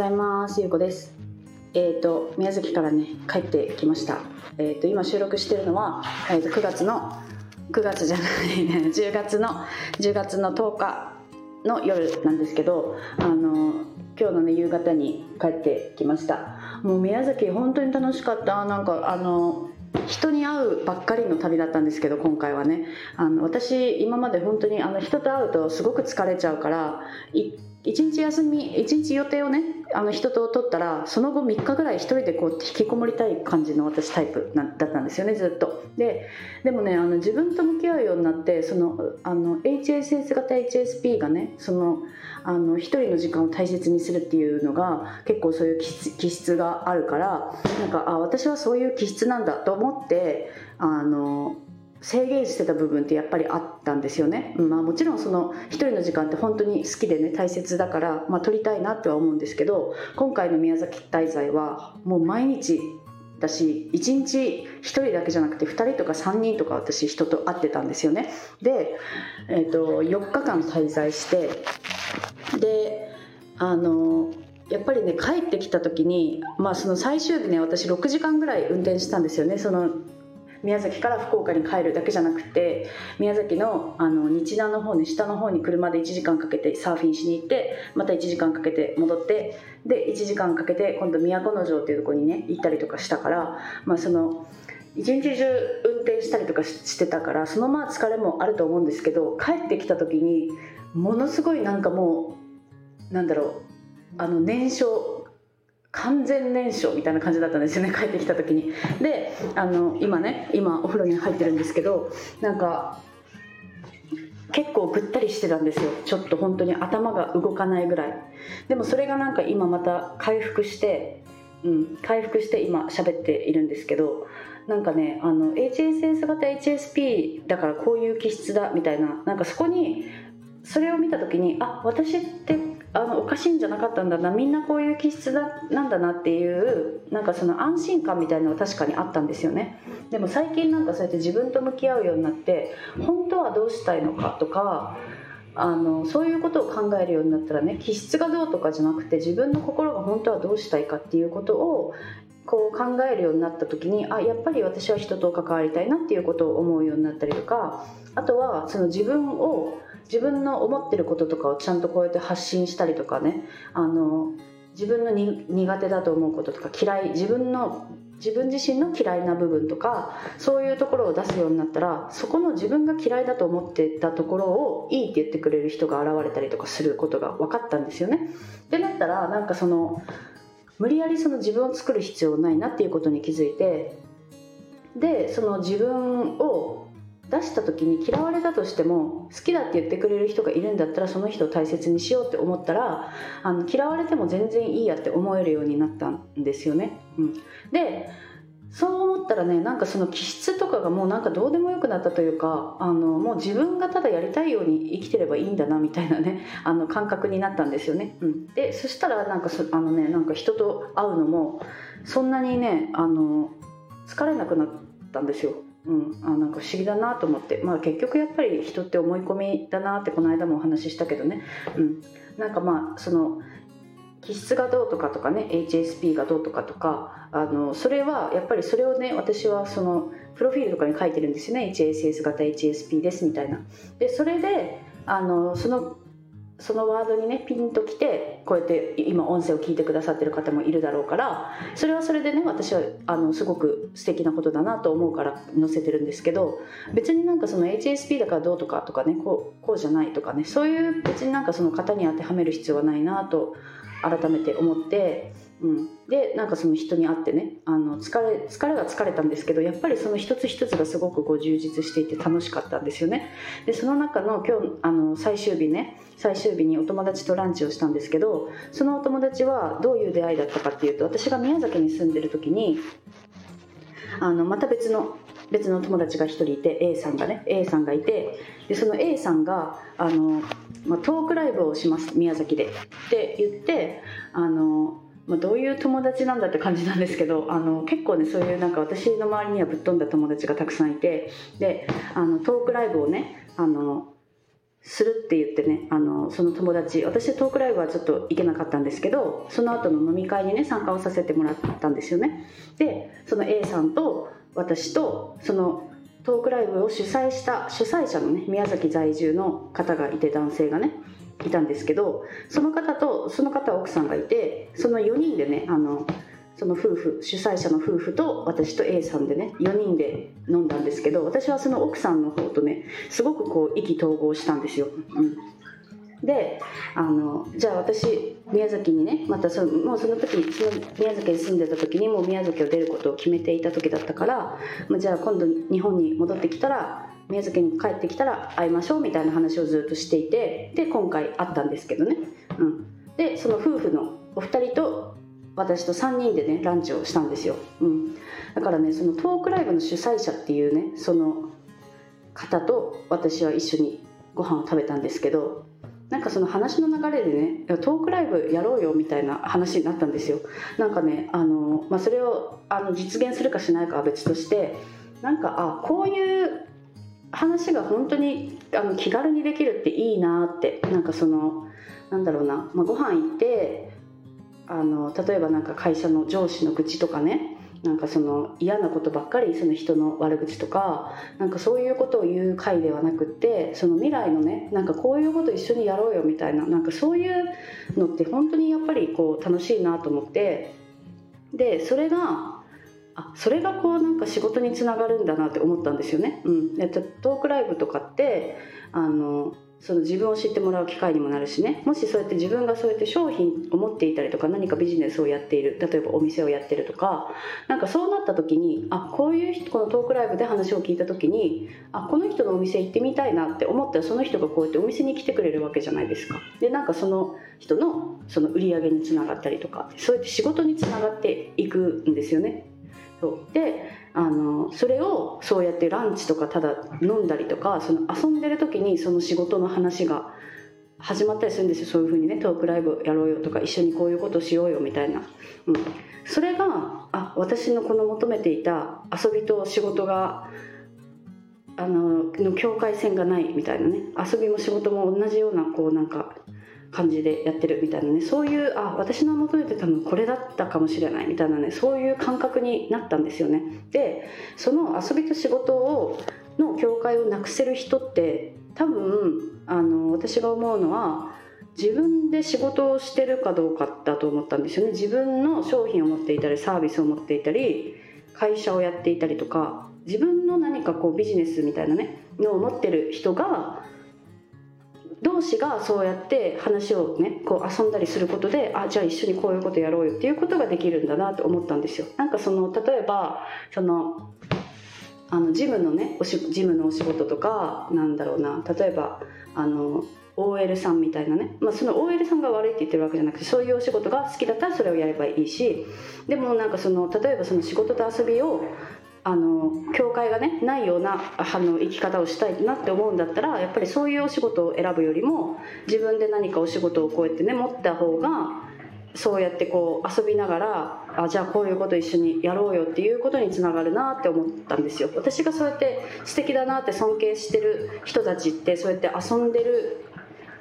ざいます。ゆうこです。えっ、ー、と宮崎からね帰ってきました。えっ、ー、と今収録してるのは、えーと、9月の9月じゃない ね10月の10月の10日の夜なんですけどあの今日のね夕方に帰ってきました。もう宮崎本当に楽しかった。なんかあの人に会うばっかりの旅だったんですけど今回はね。あの私今まで本当にあの人と会うとすごく疲れちゃうから一日休み一日予定をねあの人と取ったらその後3日ぐらい一人でこう引きこもりたい感じの私タイプだったんですよねずっと。ででもねあの自分と向き合うようになってそのあの HSS 型 HSP がねそのあの一人の時間を大切にするっていうのが結構そういう気質があるからなんかあ私はそういう気質なんだと思ってあの制限してた部分ってやっぱりあったんですよね、まあ、もちろんその一人の時間って本当に好きでね大切だから、まあ、撮りたいなっては思うんですけど今回の宮崎滞在はもう毎日だし1日1人だけじゃなくて2人とか3人とか私人と会ってたんですよね。で、えーと、4日間滞在してであのやっぱりね帰ってきた時に、まあ、その最終日ね私6時間ぐらい運転したんですよね。その宮崎から福岡に帰るだけじゃなくて宮崎のあの日南の方に下の方に車で1時間かけてサーフィンしに行ってまた1時間かけて戻ってで1時間かけて今度都城っていうとこにね行ったりとかしたから、まあ、その一日中運転したりとかしてたからそのまま疲れもあると思うんですけど帰ってきた時にものすごいなんかもうなんだろうあの燃焼完全燃焼みたいな感じだったんですよね 帰ってきた時に。であの今ね今お風呂に入ってるんですけどなんか結構ぐったりしてたんですよ。ちょっと本当に頭が動かないぐらい。でもそれがなんか今また回復してうん回復して今喋っているんですけどなんかねあの HSS 型 HSP だからこういう気質だみたいな。なんかそこにそれを見た時にあ私ってあのおかしいんじゃなかったんだなみんなこういう気質だなんだなっていうなんかその安心感みたいなのは確かにあったんですよね。でも最近なんかそうやって自分と向き合うようになって本当はどうしたいのかとかあのそういうことを考えるようになったらね気質がどうとかじゃなくて自分の心が本当はどうしたいかっていうことをこう考えるようになった時にあやっぱり私は人と関わりたいなっていうことを思うようになったりとかあとはその自分を自分の思ってることとかをちゃんとこうやって発信したりとかねあの自分の苦手だと思うこととか嫌い自分の自分自身の嫌いな部分とかそういうところを出すようになったらそこの自分が嫌いだと思ってたところをいいって言ってくれる人が現れたりとかすることが分かったんですよね。ってなったらなんかその無理やりその自分を作る必要ないなっていうことに気づいてでその自分を出した時に嫌われたとしても好きだって言ってくれる人がいるんだったらその人を大切にしようって思ったらあの嫌われても全然いいやって思えるようになったんですよね。うん、でそう思ったらねなんかその気質とかがもうなんかどうでもよくなったというかあのもう自分がただやりたいように生きてればいいんだなみたいなね あの感覚になったんですよね。うん、でそしたらなんかそあのねなんか人と会うのもそんなにねあの疲れなくなったんですよ。うん、あなんか不思議だなと思って、まあ、結局やっぱり人って思い込みだなってこの間もお話ししたけどね、うん、なんかまあその気質がどうとかとかね HSP がどうとかとかあのそれはやっぱりそれをね私はそのプロフィールとかに書いてるんですよね。HSS 型 HSP ですみたいな。でそれであのそのそのワードにねピンときてこうやって今音声を聞いてくださってる方もいるだろうからそれはそれでね私はあのすごく素敵なことだなと思うから載せてるんですけど別になんかその HSP だからどうとかとかねこうこうじゃないとかねそういう別になんかその型に当てはめる必要はないなと改めて思ってうん、でなんかその人に会ってねあの疲れ疲れは疲れたんですけどやっぱりその一つ一つがすごくこう充実していて楽しかったんですよね。でその中の今日あの最終日ね最終日にお友達とランチをしたんですけどそのお友達はどういう出会いだったかっていうと私が宮崎に住んでる時にあのまた別の別の友達が1人いて A さんがね A さんがいてでその A さんがあの、まあ、トークライブをします宮崎で。って言ってあのまあ、どういう友達なんだって感じなんですけどあの結構ねそういうなんか私の周りにはぶっ飛んだ友達がたくさんいてであのトークライブをねあのするって言ってねあのその友達私トークライブはちょっと行けなかったんですけどその後の飲み会にね参加をさせてもらったんですよね。でその A さんと私とそのトークライブを主催した主催者のね宮崎在住の方がいて男性がねいたんですけどその方とその方は奥さんがいてその4人でねあのその夫婦主催者の夫婦と私と A さんでね4人で飲んだんですけど私はその奥さんの方とねすごくこう意気投合したんですよ、うん、であのじゃあ私宮崎にねまたそのもうその時その宮崎に住んでた時にもう宮崎を出ることを決めていた時だったから、まあ、じゃあ今度日本に戻ってきたら宮崎に帰ってきたら会いましょうみたいな話をずっとしていてで今回会ったんですけどね、うん、でその夫婦のお二人と私と3人でねランチをしたんですよ、うん、だからねそのトークライブの主催者っていうねその方と私は一緒にご飯を食べたんですけどなんかその話の流れでねトークライブやろうよみたいな話になったんですよ。なんかねあの、まあ、それをあの実現するかしないかは別としてなんかあこういう話が本当にあの気軽にできるっていいなってなんかそのなんだろうな、まあ、ご飯行ってあの例えばなんか会社の上司の愚痴とかねなんかその嫌なことばっかりその人の悪口とかなんかそういうことを言う会ではなくってその未来のねなんかこういうこと一緒にやろうよみたいななんかそういうのって本当にやっぱりこう楽しいなと思ってでそれがあそれがこうなんか仕事につながるんだなって思ったんですよね。うん、でトークライブとかってあのその自分を知ってもらう機会にもなるしね。もしそうやって自分がそうやって商品を持っていたりとか何かビジネスをやっている例えばお店をやってるとかなんかそうなった時にあこういう人このトークライブで話を聞いた時にあこの人のお店行ってみたいなって思ったらその人がこうやってお店に来てくれるわけじゃないですか。でなんかその人のその売り上げにつながったりとかそうやって仕事につながっていくんですよね。であのそれをそうやってランチとかただ飲んだりとかその遊んでる時にその仕事の話が始まったりするんですよ。そういうふうにねトークライブやろうよとか一緒にこういうことしようよみたいな、うん、それがあ私のこの求めていた遊びと仕事があのの境界線がないみたいなね。遊びも仕事も同じようなこうなんか感じでやってるみたいなね。そういうあ私の求めてたのこれだったかもしれないみたいなね。そういう感覚になったんですよね。でその遊びと仕事をの境界をなくせる人って多分あの私が思うのは自分で仕事をしてるかどうかだと思ったんですよね。自分の商品を持っていたりサービスを持っていたり会社をやっていたりとか自分の何かこうビジネスみたいなねのを持ってる人が同士がそうやって話をねこう遊んだりすることであじゃあ一緒にこういうことやろうよっていうことができるんだなと思ったんですよ。なんかその例えばそのあのジムのねおしジムのお仕事とかなんだろうな例えばあの OL さんみたいなね、まあ、その OL さんが悪いって言ってるわけじゃなくてそういうお仕事が好きだったらそれをやればいいしでもなんかその例えばその仕事と遊びをあの境界がねないようなあの生き方をしたいなって思うんだったらやっぱりそういうお仕事を選ぶよりも自分で何かお仕事をこうやってね持った方がそうやってこう遊びながらあじゃあこういうこと一緒にやろうよっていうことにつながるなって思ったんですよ。私がそうやって素敵だなって尊敬してる人たちってそうやって遊んでる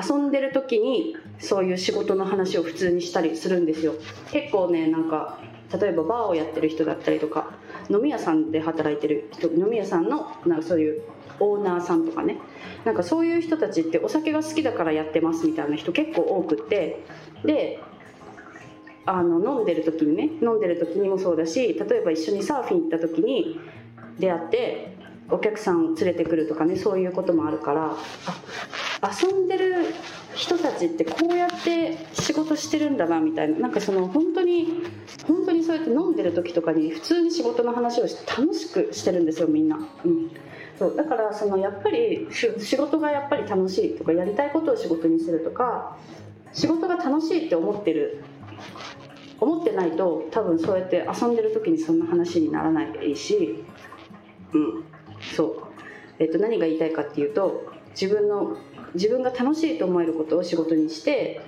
遊んでる時にそういう仕事の話を普通にしたりするんですよ。結構ねなんか例えばバーをやってる人だったりとか飲み屋さんで働いてる人飲み屋さんのなんかそういうオーナーさんとかね。なんかそういう人たちってお酒が好きだからやってますみたいな人結構多くって。であの飲んでる時にね飲んでる時にもそうだし例えば一緒にサーフィン行った時に出会ってお客さんを連れてくるとかねそういうこともあるから遊んでる人たちってこうやって仕事してるんだなみたいな。なんかその本当に本当にそうやって飲んでる時とかに普通に仕事の話をして楽しくしてるんですよみんな。うん。そう。だからそのやっぱり仕事がやっぱり楽しいとかやりたいことを仕事にするとか仕事が楽しいって思ってる思ってないと多分そうやって遊んでる時にそんな話にならないし。うん。そう、えっと、何が言いたいかっていうと自分の自分が楽しいと思えることを仕事にして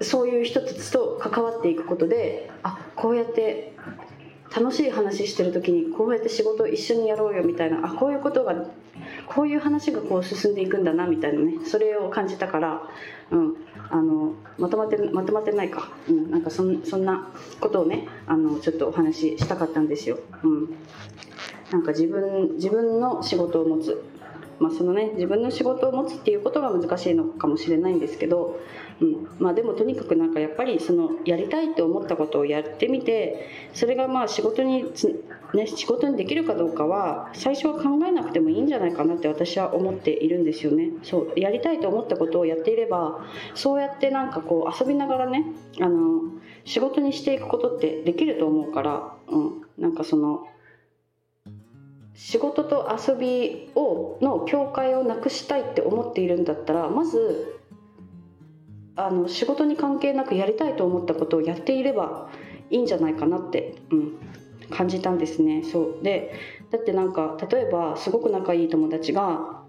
そういう人たちと関わっていくことであこうやって楽しい話してる時にこうやって仕事を一緒にやろうよみたいなあこういうことがこういう話がこう進んでいくんだなみたいなねそれを感じたから、うん、あのまとまってまとまってないか、うん、なんかそそんなことをねあのちょっとお話ししたかったんですよ。うん、なんか自分自分の仕事を持つ。まあ、そのね自分の仕事を持つっていうことが難しいのかもしれないんですけど、うん。まあ、でもとにかくなんかやっぱりそのやりたいと思ったことをやってみてそれがまあ仕事にね、仕事にできるかどうかは最初は考えなくてもいいんじゃないかなって私は思っているんですよね。そう。やりたいと思ったことをやっていればそうやってなんかこう遊びながらねあの仕事にしていくことってできると思うから、うん、なんかその仕事と遊びをの境界をなくしたいって思っているんだったらまずあの仕事に関係なくやりたいと思ったことをやっていればいいんじゃないかなって、うん、感じたんですね。そう。でだってなんか例えばすごく仲いい友達が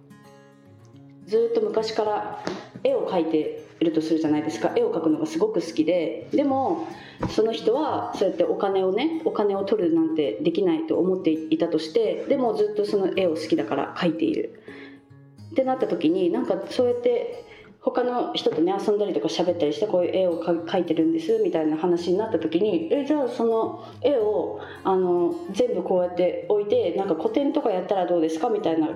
ずっと昔から絵を描いてるとするじゃないですか。絵を描くのがすごく好きで。でもその人はそうやってお金をねお金を取るなんてできないと思っていたとしてでもずっとその絵を好きだから描いている。ってなった時になんかそうやって他の人とね遊んだりとか喋ったりしてこういう絵を描いてるんですみたいな話になった時にえじゃあその絵をあの全部こうやって置いてなんか個展とかやったらどうですか？みたいな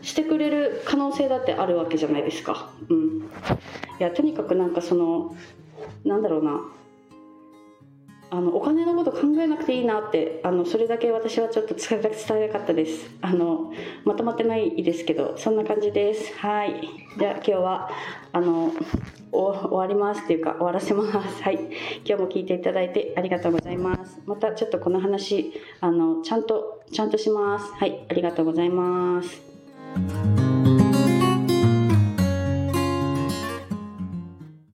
してくれる可能性だってあるわけじゃないですか。うん、いやとにかくなんかそのなんだろうな。あのお金のこと考えなくていいなってあのそれだけ私はちょっと伝えたかったです。あのまとまってないですけどそんな感じです。はい。じゃあ今日はあの終わりますっていうか終わらせます。はい。今日も聞いていただいてありがとうございます。またちょっとこの話あのちゃんとちゃんとします。はい。ありがとうございます。Thank you.